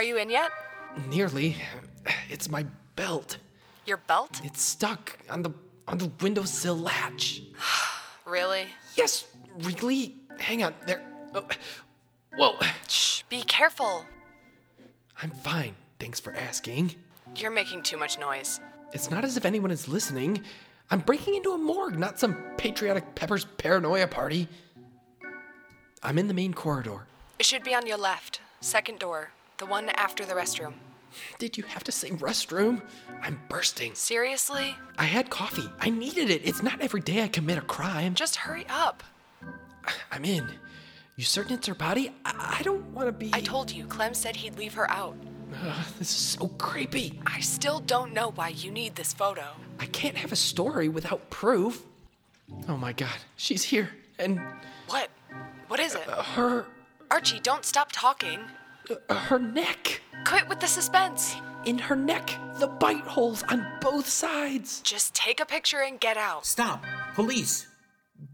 Are you in yet? Nearly. It's my belt. Your belt? It's stuck on the on the windowsill latch. Really? Yes, really. Hang on. There. Oh. Whoa. Shh, be careful. I'm fine. Thanks for asking. You're making too much noise. It's not as if anyone is listening. I'm breaking into a morgue, not some patriotic Pepper's paranoia party. I'm in the main corridor. It should be on your left, second door, the one after the restroom. Did you have to say restroom? I'm bursting. Seriously? I had coffee. I needed it. It's not every day I commit a crime. Just hurry up. I'm in. You certain it's her body? I, I don't want to be. I told you, Clem said he'd leave her out. Ugh, this is so creepy. I still don't know why you need this photo. I can't have a story without proof. Oh my god, she's here. And What? What is it? Uh, her. Archie, don't stop talking. Uh, her neck. Quit with the suspense. In her neck, the bite holes on both sides. Just take a picture and get out. Stop! Police!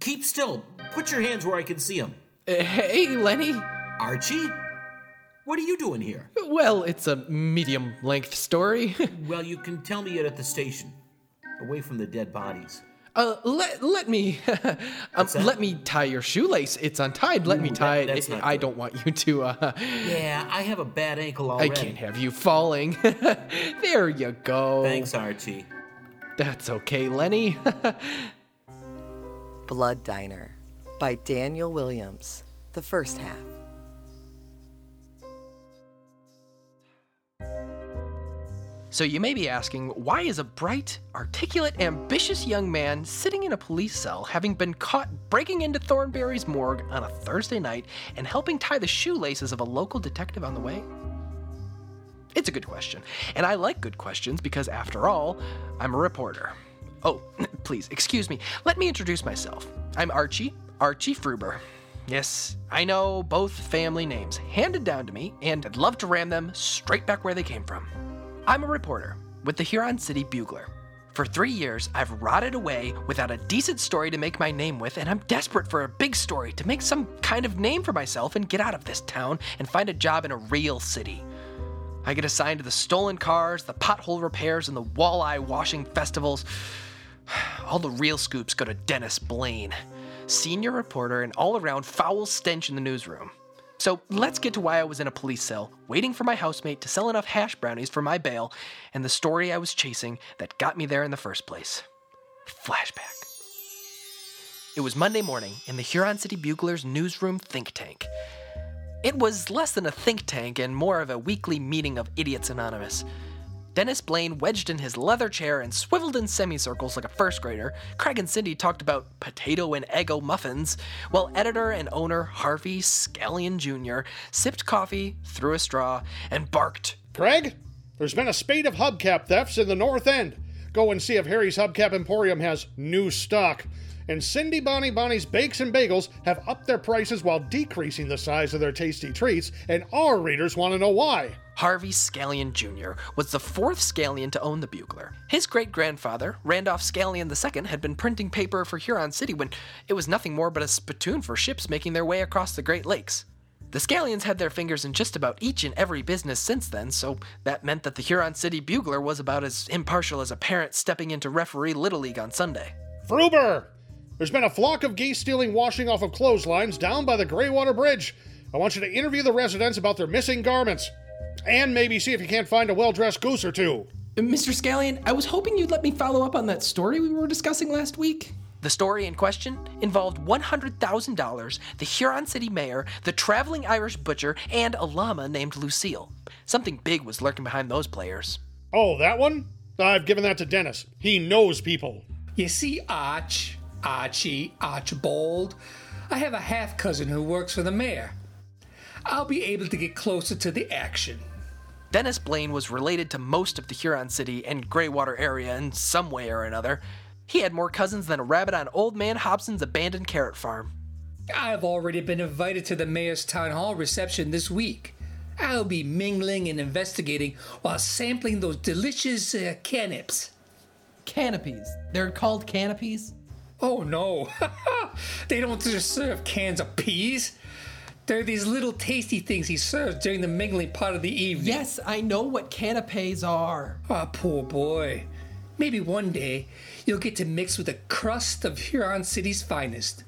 Keep still! Put your hands where I can see them. Uh, hey, Lenny. Archie? What are you doing here? Well, it's a medium length story. Well, you can tell me it at the station, away from the dead bodies. Uh, let, let me. um, let me tie your shoelace. It's untied. Let me tie that- it. not I good. don't want you to. Uh, Yeah, I have a bad ankle already. I can't have you falling. there you go. Thanks, Archie. That's okay, Lenny. Blood Diner by Daniel Williams. The first half. So you may be asking, why is a bright, articulate, ambitious young man sitting in a police cell having been caught breaking into Thornberry's morgue on a Thursday night and helping tie the shoelaces of a local detective on the way? It's a good question, and I like good questions because, after all, I'm a reporter. Oh, please, excuse me. Let me introduce myself. I'm Archie, Archie Fruber. Yes, I know both family names handed down to me, and I'd love to ram them straight back where they came from. I'm a reporter with the Huron City Bugler. For three years, I've rotted away without a decent story to make my name with, and I'm desperate for a big story to make some kind of name for myself and get out of this town and find a job in a real city. I get assigned to the stolen cars, the pothole repairs, and the walleye washing festivals. All the real scoops go to Dennis Blaine, senior reporter and all around foul stench in the newsroom. So let's get to why I was in a police cell, waiting for my housemate to sell enough hash brownies for my bail, and the story I was chasing that got me there in the first place. Flashback. It was Monday morning in the Huron City Bugler's newsroom think tank. It was less than a think tank and more of a weekly meeting of Idiots Anonymous. Dennis Blaine wedged in his leather chair and swiveled in semicircles like a first grader. Craig and Cindy talked about potato and Eggo muffins, while editor and owner Harvey Scallion Jr. sipped coffee through a straw and barked. Craig, there's been a spate of hubcap thefts in the North End. Go and see if Harry's Hubcap Emporium has new stock. And Cindy Bonnie Bonnie's Bakes and Bagels have upped their prices while decreasing the size of their tasty treats, and our readers want to know why. Harvey Scallion Jr. was the fourth Scallion to own the Bugler. His great grandfather, Randolph Scallion II, had been printing paper for Huron City when it was nothing more but a spittoon for ships making their way across the Great Lakes. The Scallions had their fingers in just about each and every business since then, so that meant that the Huron City Bugler was about as impartial as a parent stepping into referee Little League on Sunday. Fruber! There's been a flock of geese stealing washing off of clotheslines down by the Greywater Bridge. I want you to interview the residents about their missing garments. And maybe see if you can't find a well dressed goose or two. Mr. Scallion, I was hoping you'd let me follow up on that story we were discussing last week. The story in question involved $100,000, the Huron City mayor, the traveling Irish butcher, and a llama named Lucille. Something big was lurking behind those players. Oh, that one? I've given that to Dennis. He knows people. You see, Arch, Archie, Archibald, I have a half cousin who works for the mayor. I'll be able to get closer to the action. Dennis Blaine was related to most of the Huron City and Greywater area in some way or another. He had more cousins than a rabbit on Old Man Hobson's abandoned carrot farm. I've already been invited to the mayor's town hall reception this week. I'll be mingling and investigating while sampling those delicious uh, canips. Canopies. They're called canopies? Oh no, they don't just serve cans of peas. They're these little tasty things he serves during the mingling part of the evening. Yes, I know what canapes are. Ah, poor boy. Maybe one day you'll get to mix with the crust of Huron City's finest.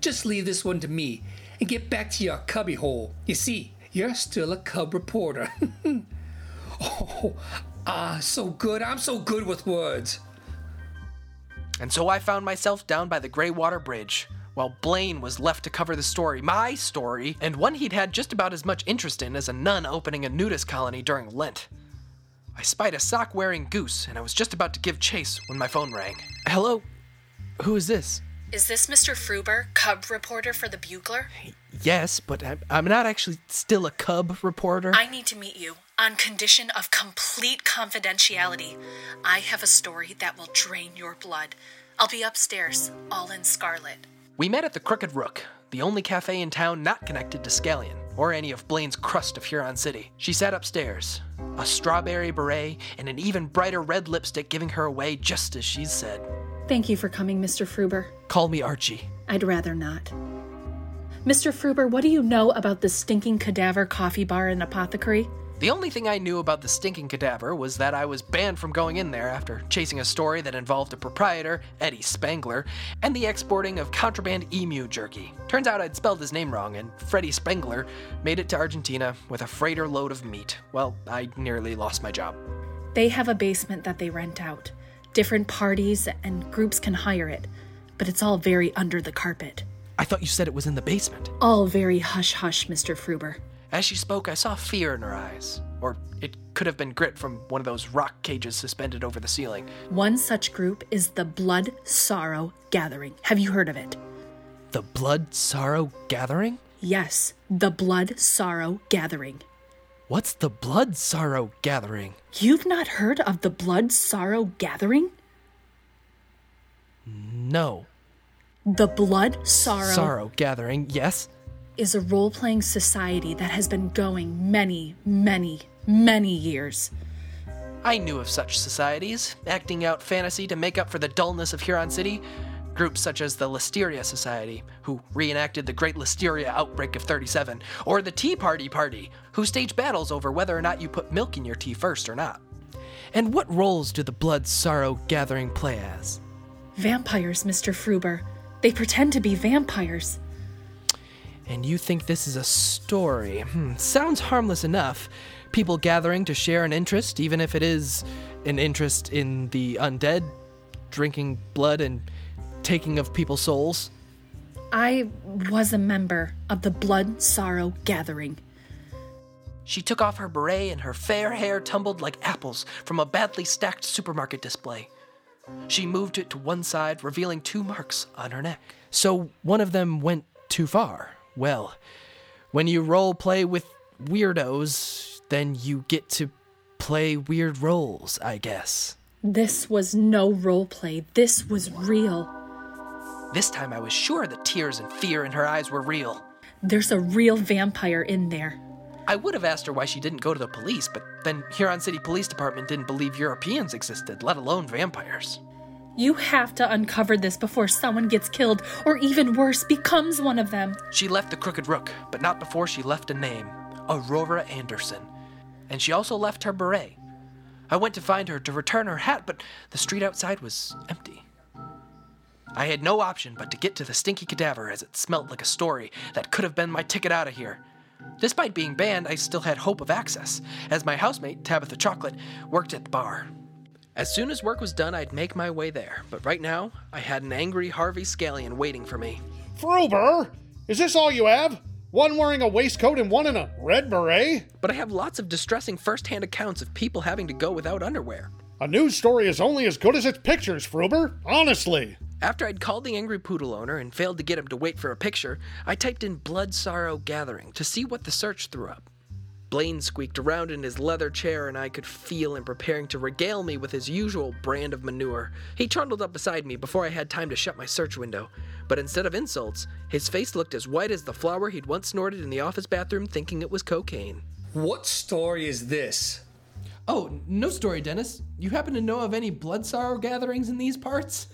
Just leave this one to me and get back to your cubby hole. You see, you're still a cub reporter. oh, ah, so good. I'm so good with words. And so I found myself down by the Greywater Bridge, while Blaine was left to cover the story, my story, and one he'd had just about as much interest in as a nun opening a nudist colony during Lent. I spied a sock wearing goose, and I was just about to give chase when my phone rang. Hello? Who is this? Is this Mr. Fruber, cub reporter for the Bugler? Yes, but I'm, I'm not actually still a cub reporter. I need to meet you on condition of complete confidentiality. I have a story that will drain your blood. I'll be upstairs, all in scarlet. We met at the Crooked Rook, the only cafe in town not connected to Scallion, or any of Blaine's crust of Huron City. She sat upstairs, a strawberry beret and an even brighter red lipstick giving her away just as she'd said. Thank you for coming, Mr. Fruber. Call me Archie. I'd rather not. Mr. Fruber, what do you know about the stinking cadaver coffee bar and apothecary? The only thing I knew about the stinking cadaver was that I was banned from going in there after chasing a story that involved a proprietor, Eddie Spangler, and the exporting of contraband emu jerky. Turns out I'd spelled his name wrong, and Freddie Spangler made it to Argentina with a freighter load of meat. Well, I nearly lost my job. They have a basement that they rent out. Different parties and groups can hire it, but it's all very under the carpet. I thought you said it was in the basement. All very hush hush, Mr. Fruber. As she spoke, I saw fear in her eyes. Or it could have been grit from one of those rock cages suspended over the ceiling. One such group is the Blood Sorrow Gathering. Have you heard of it? The Blood Sorrow Gathering? Yes, the Blood Sorrow Gathering. What's the Blood Sorrow Gathering? You've not heard of the Blood Sorrow Gathering? No. The Blood Sorrow, Sorrow Gathering, yes. Is a role playing society that has been going many, many, many years. I knew of such societies, acting out fantasy to make up for the dullness of Huron City. Groups such as the Listeria Society, who reenacted the Great Listeria outbreak of 37, or the Tea Party Party, who stage battles over whether or not you put milk in your tea first or not. And what roles do the Blood Sorrow Gathering play as? Vampires, Mr. Fruber. They pretend to be vampires. And you think this is a story? Hmm, sounds harmless enough. People gathering to share an interest, even if it is an interest in the undead, drinking blood and taking of people's souls. I was a member of the Blood Sorrow Gathering. She took off her beret and her fair hair tumbled like apples from a badly stacked supermarket display. She moved it to one side, revealing two marks on her neck. So one of them went too far. Well, when you role play with weirdos, then you get to play weird roles, I guess. This was no role play. This was real. This time I was sure the tears and fear in her eyes were real. There's a real vampire in there. I would have asked her why she didn't go to the police, but then Huron City Police Department didn't believe Europeans existed, let alone vampires. You have to uncover this before someone gets killed, or even worse, becomes one of them. She left the Crooked Rook, but not before she left a name Aurora Anderson. And she also left her beret. I went to find her to return her hat, but the street outside was empty. I had no option but to get to the stinky cadaver as it smelt like a story that could have been my ticket out of here. Despite being banned, I still had hope of access, as my housemate, Tabitha Chocolate, worked at the bar. As soon as work was done, I'd make my way there, but right now, I had an angry Harvey Scallion waiting for me. Fruber, is this all you have? One wearing a waistcoat and one in a red beret? But I have lots of distressing first hand accounts of people having to go without underwear. A news story is only as good as its pictures, Fruber. Honestly. After I'd called the angry poodle owner and failed to get him to wait for a picture, I typed in Blood Sorrow Gathering to see what the search threw up. Blaine squeaked around in his leather chair, and I could feel him preparing to regale me with his usual brand of manure. He trundled up beside me before I had time to shut my search window. But instead of insults, his face looked as white as the flour he'd once snorted in the office bathroom thinking it was cocaine. What story is this? Oh, no story, Dennis. You happen to know of any blood sorrow gatherings in these parts?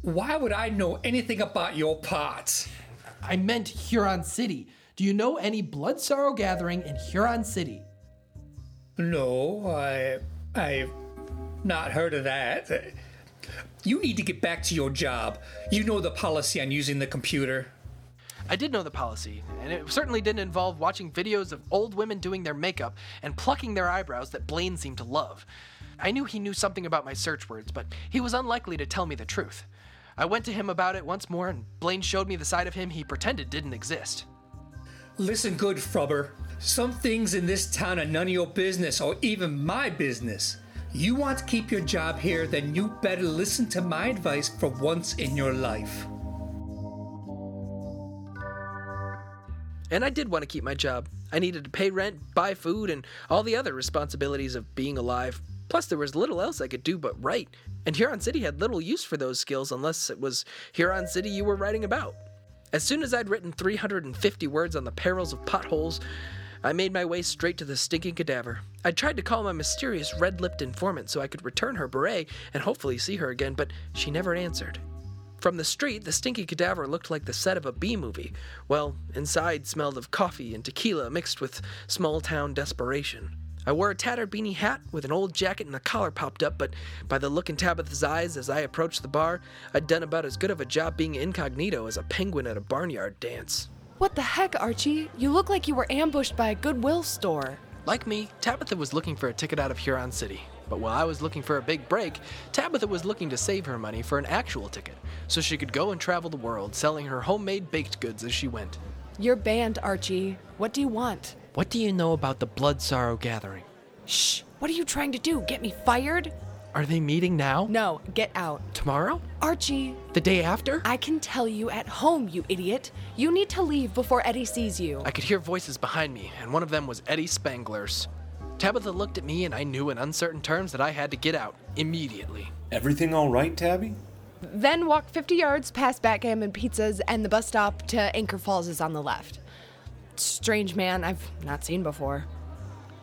Why would I know anything about your parts? I meant Huron City, Do you know any Blood Sorrow gathering in Huron City? No, I. I've not heard of that. You need to get back to your job. You know the policy on using the computer. I did know the policy, and it certainly didn't involve watching videos of old women doing their makeup and plucking their eyebrows that Blaine seemed to love. I knew he knew something about my search words, but he was unlikely to tell me the truth. I went to him about it once more, and Blaine showed me the side of him he pretended didn't exist. Listen good, Frubber. Some things in this town are none of your business, or even my business. You want to keep your job here, then you better listen to my advice for once in your life. And I did want to keep my job. I needed to pay rent, buy food, and all the other responsibilities of being alive. Plus, there was little else I could do but write, and Huron City had little use for those skills unless it was Huron City you were writing about. As soon as I'd written 350 words on the perils of potholes, I made my way straight to the stinking cadaver. I tried to call my mysterious red lipped informant so I could return her beret and hopefully see her again, but she never answered. From the street, the stinky cadaver looked like the set of a B movie. Well, inside smelled of coffee and tequila mixed with small town desperation. I wore a tattered beanie hat with an old jacket and a collar popped up, but by the look in Tabitha's eyes as I approached the bar, I'd done about as good of a job being incognito as a penguin at a barnyard dance. What the heck, Archie? You look like you were ambushed by a Goodwill store. Like me, Tabitha was looking for a ticket out of Huron City. But while I was looking for a big break, Tabitha was looking to save her money for an actual ticket, so she could go and travel the world selling her homemade baked goods as she went. You're banned, Archie. What do you want? What do you know about the Blood Sorrow Gathering? Shh! What are you trying to do? Get me fired? Are they meeting now? No, get out. Tomorrow? Archie, The day after? I can tell you at home, you idiot. You need to leave before Eddie sees you. I could hear voices behind me, and one of them was Eddie Spangler's. Tabitha looked at me, and I knew in uncertain terms that I had to get out immediately. Everything all right, Tabby? Then walk 50 yards past Backgammon Pizzas, and the bus stop to Anchor Falls is on the left. Strange man I've not seen before.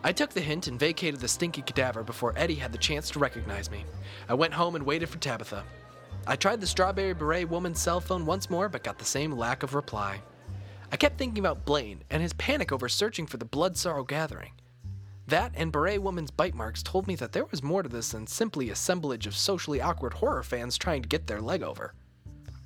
I took the hint and vacated the stinky cadaver before Eddie had the chance to recognize me. I went home and waited for Tabitha. I tried the strawberry beret woman's cell phone once more, but got the same lack of reply. I kept thinking about Blaine and his panic over searching for the Blood Sorrow Gathering. That and Beret Woman's bite marks told me that there was more to this than simply assemblage of socially awkward horror fans trying to get their leg over.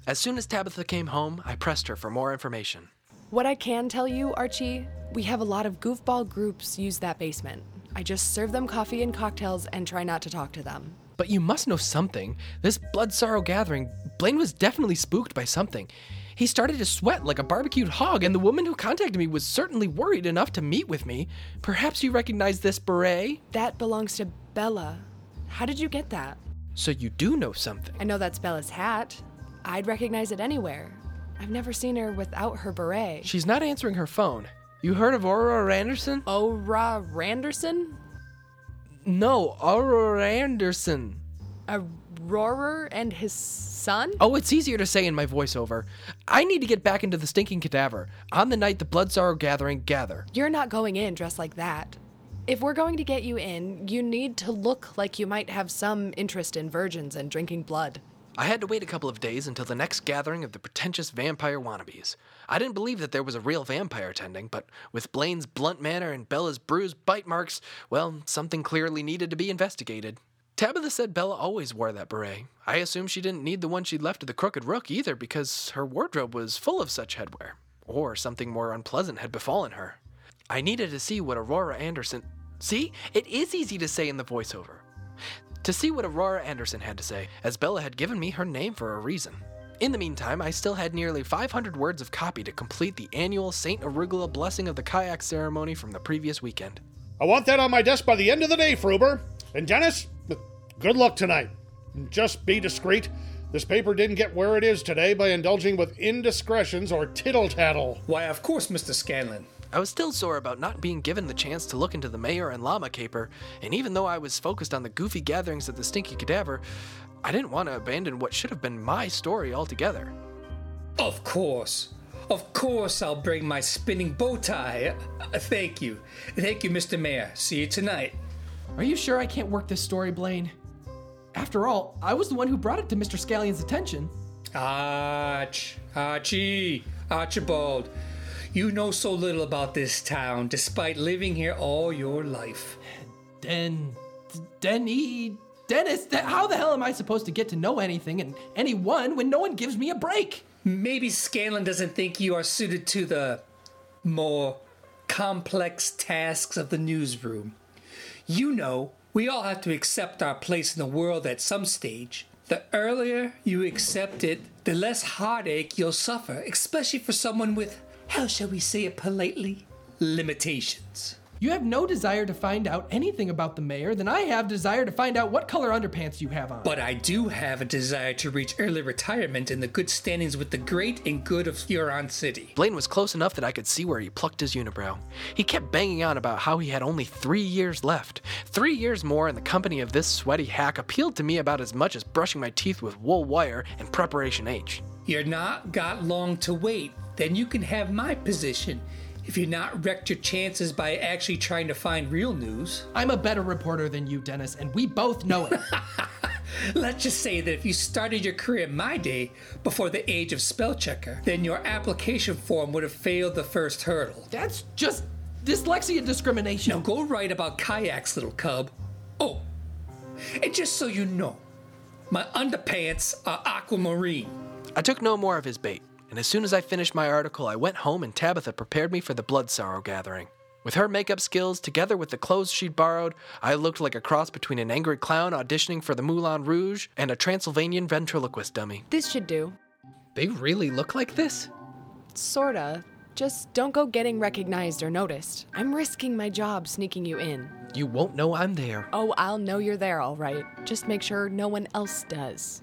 As soon as Tabitha came home, I pressed her for more information. What I can tell you, Archie, we have a lot of goofball groups use that basement. I just serve them coffee and cocktails and try not to talk to them. But you must know something. This Blood Sorrow Gathering, Blaine was definitely spooked by something. He started to sweat like a barbecued hog, and the woman who contacted me was certainly worried enough to meet with me. Perhaps you recognize this beret? That belongs to Bella. How did you get that? So you do know something. I know that's Bella's hat. I'd recognize it anywhere. I've never seen her without her beret. She's not answering her phone. You heard of Aurora Anderson? Ora Randerson? No, Aurora Anderson. A roarer and his son? Oh, it's easier to say in my voiceover. I need to get back into the stinking cadaver on the night the Blood Sorrow Gathering gather. You're not going in dressed like that. If we're going to get you in, you need to look like you might have some interest in virgins and drinking blood. I had to wait a couple of days until the next gathering of the pretentious vampire wannabes. I didn't believe that there was a real vampire attending, but with Blaine's blunt manner and Bella's bruised bite marks, well, something clearly needed to be investigated. Tabitha said Bella always wore that beret. I assume she didn't need the one she'd left at the Crooked Rook either because her wardrobe was full of such headwear. Or something more unpleasant had befallen her. I needed to see what Aurora Anderson. See? It is easy to say in the voiceover. To see what Aurora Anderson had to say, as Bella had given me her name for a reason. In the meantime, I still had nearly 500 words of copy to complete the annual St. Arugula blessing of the kayak ceremony from the previous weekend. I want that on my desk by the end of the day, Fruber. And Dennis, good luck tonight. Just be discreet. This paper didn't get where it is today by indulging with indiscretions or tittle tattle. Why, of course, Mr. Scanlon. I was still sore about not being given the chance to look into the mayor and llama caper, and even though I was focused on the goofy gatherings of the Stinky Cadaver, I didn't want to abandon what should have been my story altogether. Of course. Of course, I'll bring my spinning bow tie. Uh, thank you. Thank you, Mr. Mayor. See you tonight. Are you sure I can't work this story, Blaine? After all, I was the one who brought it to Mr. Scallion's attention. Arch, Archie, Archibald. You know so little about this town, despite living here all your life. Den. Denny. Dennis, how the hell am I supposed to get to know anything and anyone when no one gives me a break? Maybe Scanlon doesn't think you are suited to the more complex tasks of the newsroom. You know, we all have to accept our place in the world at some stage. The earlier you accept it, the less heartache you'll suffer, especially for someone with, how shall we say it politely, limitations. You have no desire to find out anything about the mayor, then I have desire to find out what color underpants you have on. But I do have a desire to reach early retirement in the good standings with the great and good of Huron City. Blaine was close enough that I could see where he plucked his unibrow. He kept banging on about how he had only three years left. Three years more in the company of this sweaty hack appealed to me about as much as brushing my teeth with wool wire and Preparation H. You're not got long to wait. Then you can have my position if you're not wrecked your chances by actually trying to find real news. I'm a better reporter than you, Dennis, and we both know it. Let's just say that if you started your career in my day before the age of spell checker, then your application form would have failed the first hurdle. That's just dyslexia discrimination. Now go write about kayaks, little cub. Oh, and just so you know, my underpants are aquamarine. I took no more of his bait, and as soon as I finished my article, I went home and Tabitha prepared me for the blood sorrow gathering. With her makeup skills, together with the clothes she'd borrowed, I looked like a cross between an angry clown auditioning for the Moulin Rouge and a Transylvanian ventriloquist dummy. This should do. They really look like this? Sorta. Just don't go getting recognized or noticed. I'm risking my job sneaking you in. You won't know I'm there. Oh, I'll know you're there, all right. Just make sure no one else does.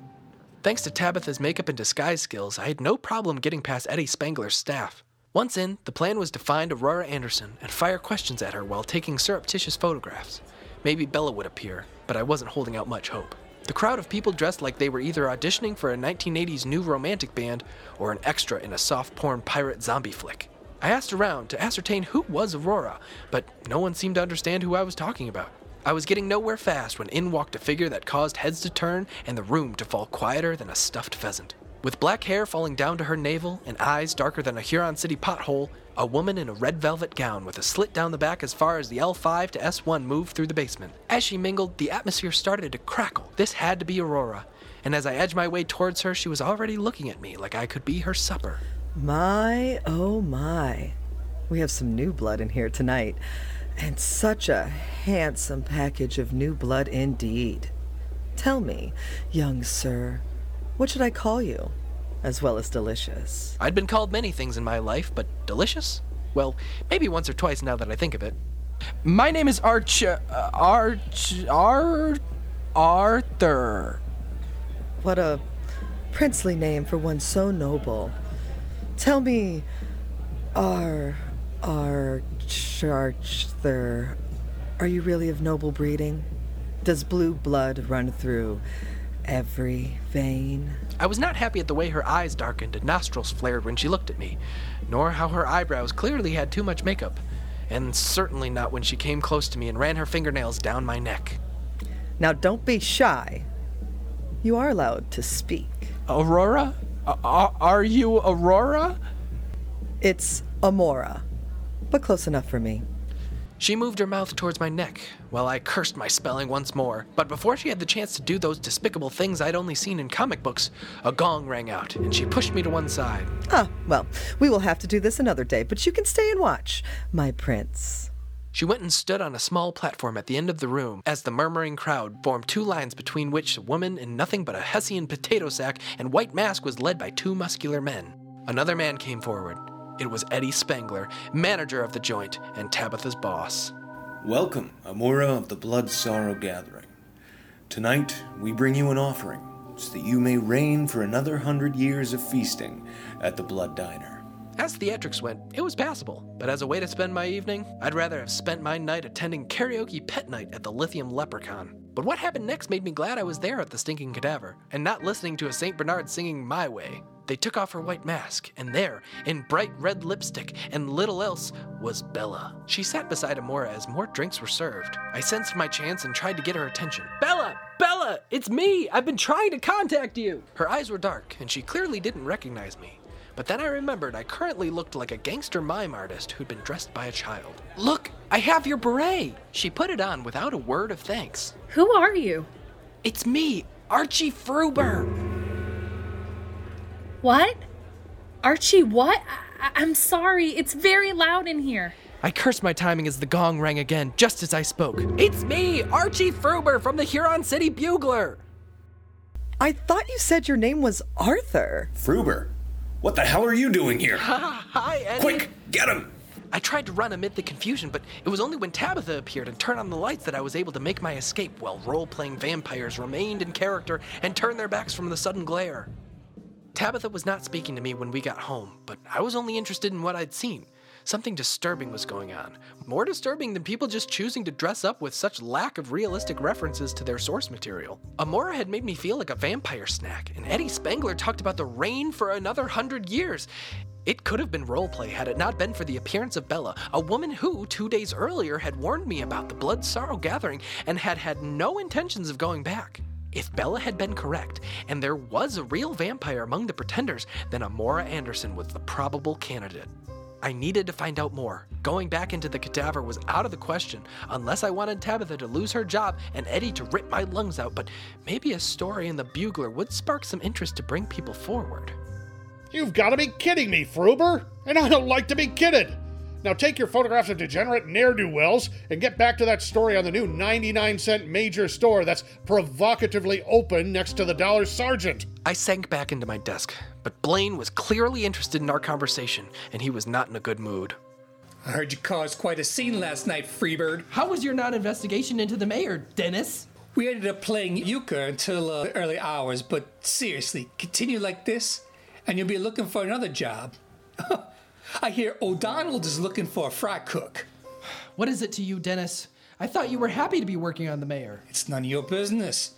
Thanks to Tabitha's makeup and disguise skills, I had no problem getting past Eddie Spangler's staff. Once in, the plan was to find Aurora Anderson and fire questions at her while taking surreptitious photographs. Maybe Bella would appear, but I wasn't holding out much hope. The crowd of people dressed like they were either auditioning for a 1980s new romantic band or an extra in a soft porn pirate zombie flick. I asked around to ascertain who was Aurora, but no one seemed to understand who I was talking about. I was getting nowhere fast when in walked a figure that caused heads to turn and the room to fall quieter than a stuffed pheasant. With black hair falling down to her navel and eyes darker than a Huron City pothole, a woman in a red velvet gown with a slit down the back as far as the L5 to S1 moved through the basement. As she mingled, the atmosphere started to crackle. This had to be Aurora, and as I edged my way towards her, she was already looking at me like I could be her supper. My, oh my. We have some new blood in here tonight. And such a handsome package of new blood indeed. Tell me, young sir, what should I call you? As well as delicious. I'd been called many things in my life, but delicious? Well, maybe once or twice now that I think of it. My name is Arch. Uh, Arch. Ar. Arthur. What a princely name for one so noble. Tell me, Ar. Archer, are you really of noble breeding? Does blue blood run through every vein? I was not happy at the way her eyes darkened and nostrils flared when she looked at me, nor how her eyebrows clearly had too much makeup, and certainly not when she came close to me and ran her fingernails down my neck. Now don't be shy. You are allowed to speak. Aurora? A- are you Aurora? It's Amora, but close enough for me. She moved her mouth towards my neck while I cursed my spelling once more. But before she had the chance to do those despicable things I'd only seen in comic books, a gong rang out and she pushed me to one side. Ah, well, we will have to do this another day, but you can stay and watch, my prince. She went and stood on a small platform at the end of the room as the murmuring crowd formed two lines between which a woman in nothing but a Hessian potato sack and white mask was led by two muscular men. Another man came forward. It was Eddie Spangler, manager of the joint and Tabitha's boss. Welcome, Amora of the Blood Sorrow Gathering. Tonight, we bring you an offering so that you may reign for another hundred years of feasting at the Blood Diner. As theatrics went, it was passable, but as a way to spend my evening, I'd rather have spent my night attending karaoke pet night at the Lithium Leprechaun. But what happened next made me glad I was there at the Stinking Cadaver and not listening to a St. Bernard singing My Way. They took off her white mask, and there, in bright red lipstick and little else, was Bella. She sat beside Amora as more drinks were served. I sensed my chance and tried to get her attention. Bella! Bella! It's me! I've been trying to contact you! Her eyes were dark, and she clearly didn't recognize me. But then I remembered I currently looked like a gangster mime artist who'd been dressed by a child. Look, I have your beret! She put it on without a word of thanks. Who are you? It's me, Archie Fruber! What? Archie, what? I- I'm sorry. It's very loud in here. I cursed my timing as the gong rang again, just as I spoke. It's me, Archie Fruber from the Huron City Bugler! I thought you said your name was Arthur. Fruber, what the hell are you doing here? Hi, Eddie. Quick, get him! I tried to run amid the confusion, but it was only when Tabitha appeared and turned on the lights that I was able to make my escape while role playing vampires remained in character and turned their backs from the sudden glare. Tabitha was not speaking to me when we got home, but I was only interested in what I'd seen. Something disturbing was going on. More disturbing than people just choosing to dress up with such lack of realistic references to their source material. Amora had made me feel like a vampire snack, and Eddie Spangler talked about the rain for another hundred years. It could have been roleplay had it not been for the appearance of Bella, a woman who, two days earlier, had warned me about the Blood Sorrow gathering and had had no intentions of going back. If Bella had been correct, and there was a real vampire among the pretenders, then Amora Anderson was the probable candidate. I needed to find out more. Going back into the cadaver was out of the question, unless I wanted Tabitha to lose her job and Eddie to rip my lungs out, but maybe a story in the Bugler would spark some interest to bring people forward. You've got to be kidding me, Fruber! And I don't like to be kidded! Now take your photographs of degenerate ne'er do wells and get back to that story on the new 99 cent major store that's provocatively open next to the Dollar Sergeant. I sank back into my desk, but Blaine was clearly interested in our conversation, and he was not in a good mood. I heard you caused quite a scene last night, Freebird. How was your non investigation into the mayor, Dennis? We ended up playing euchre until uh, early hours, but seriously, continue like this, and you'll be looking for another job. I hear O'Donnell is looking for a fry cook. What is it to you, Dennis? I thought you were happy to be working on the mayor. It's none of your business.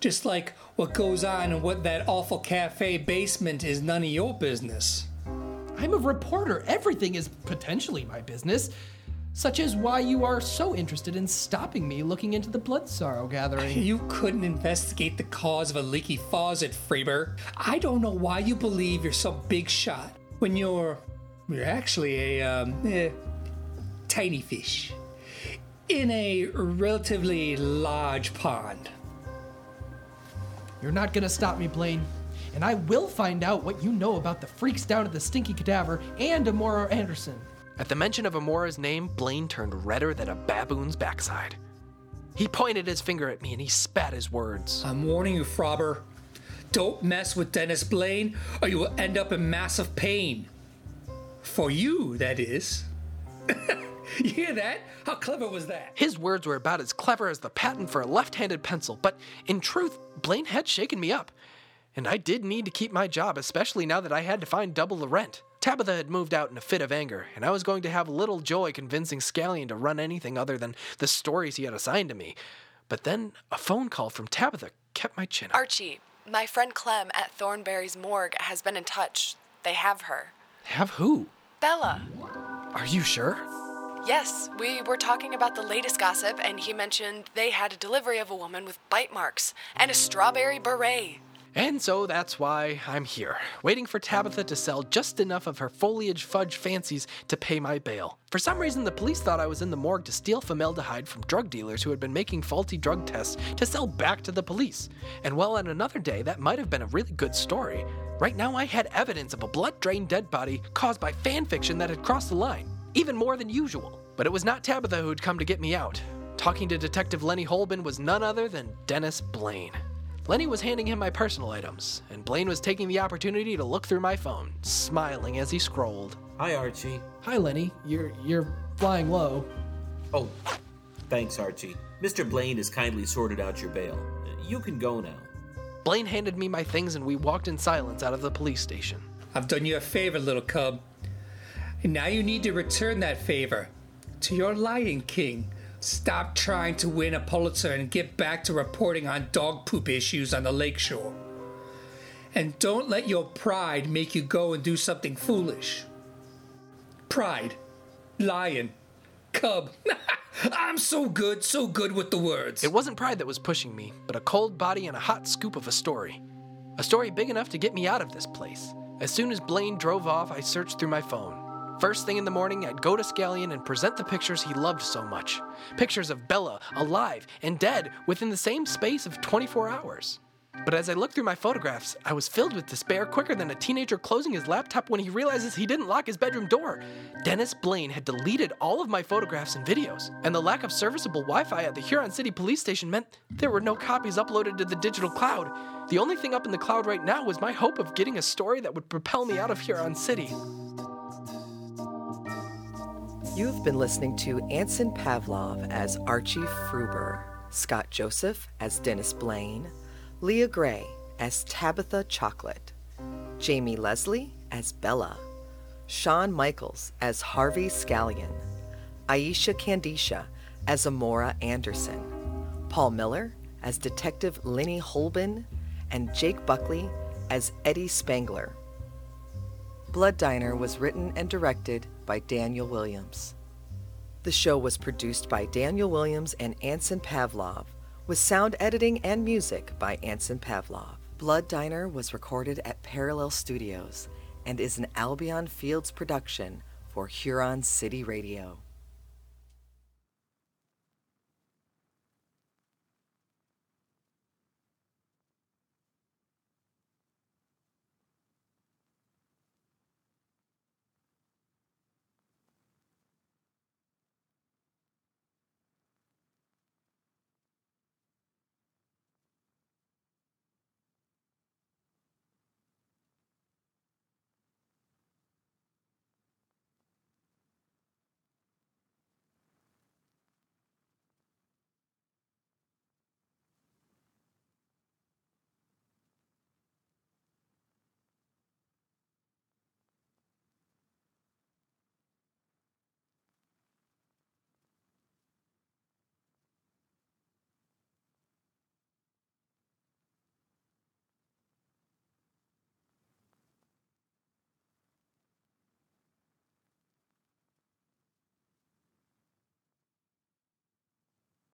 Just like what goes on in what that awful cafe basement is none of your business. I'm a reporter. Everything is potentially my business. Such as why you are so interested in stopping me looking into the blood sorrow gathering. You couldn't investigate the cause of a leaky faucet, Freeber. I don't know why you believe you're some big shot when you're you're actually a um, eh, tiny fish in a relatively large pond. You're not gonna stop me, Blaine. And I will find out what you know about the freaks down at the Stinky Cadaver and Amora Anderson. At the mention of Amora's name, Blaine turned redder than a baboon's backside. He pointed his finger at me and he spat his words. I'm warning you, Frobber. Don't mess with Dennis Blaine, or you will end up in massive pain. For you, that is. you hear that? How clever was that? His words were about as clever as the patent for a left handed pencil, but in truth, Blaine had shaken me up. And I did need to keep my job, especially now that I had to find double the rent. Tabitha had moved out in a fit of anger, and I was going to have little joy convincing Scallion to run anything other than the stories he had assigned to me. But then a phone call from Tabitha kept my chin up. Archie, my friend Clem at Thornberry's morgue has been in touch. They have her. Have who? Bella. Are you sure? Yes, we were talking about the latest gossip, and he mentioned they had a delivery of a woman with bite marks and a strawberry beret. And so that's why I'm here, waiting for Tabitha to sell just enough of her foliage fudge fancies to pay my bail. For some reason, the police thought I was in the morgue to steal formaldehyde from drug dealers who had been making faulty drug tests to sell back to the police. And while on another day that might have been a really good story, right now I had evidence of a blood drained dead body caused by fan fiction that had crossed the line, even more than usual. But it was not Tabitha who'd come to get me out. Talking to Detective Lenny Holben was none other than Dennis Blaine. Lenny was handing him my personal items, and Blaine was taking the opportunity to look through my phone, smiling as he scrolled. Hi, Archie. Hi, Lenny. You're you're flying low. Oh, thanks, Archie. Mr. Blaine has kindly sorted out your bail. You can go now. Blaine handed me my things, and we walked in silence out of the police station. I've done you a favor, little cub. And now you need to return that favor to your Lion King. Stop trying to win a Pulitzer and get back to reporting on dog poop issues on the lakeshore. And don't let your pride make you go and do something foolish. Pride, lion, cub. I'm so good, so good with the words. It wasn't pride that was pushing me, but a cold body and a hot scoop of a story. A story big enough to get me out of this place. As soon as Blaine drove off, I searched through my phone. First thing in the morning, I'd go to Scallion and present the pictures he loved so much. Pictures of Bella, alive and dead, within the same space of 24 hours. But as I looked through my photographs, I was filled with despair quicker than a teenager closing his laptop when he realizes he didn't lock his bedroom door. Dennis Blaine had deleted all of my photographs and videos, and the lack of serviceable Wi Fi at the Huron City police station meant there were no copies uploaded to the digital cloud. The only thing up in the cloud right now was my hope of getting a story that would propel me out of Huron City. You've been listening to Anson Pavlov as Archie Fruber, Scott Joseph as Dennis Blaine, Leah Gray as Tabitha Chocolate, Jamie Leslie as Bella, Sean Michaels as Harvey Scallion, Aisha Candisha as Amora Anderson, Paul Miller as Detective Lenny Holben, and Jake Buckley as Eddie Spangler. Blood Diner was written and directed by Daniel Williams. The show was produced by Daniel Williams and Anson Pavlov, with sound editing and music by Anson Pavlov. Blood Diner was recorded at Parallel Studios and is an Albion Fields production for Huron City Radio.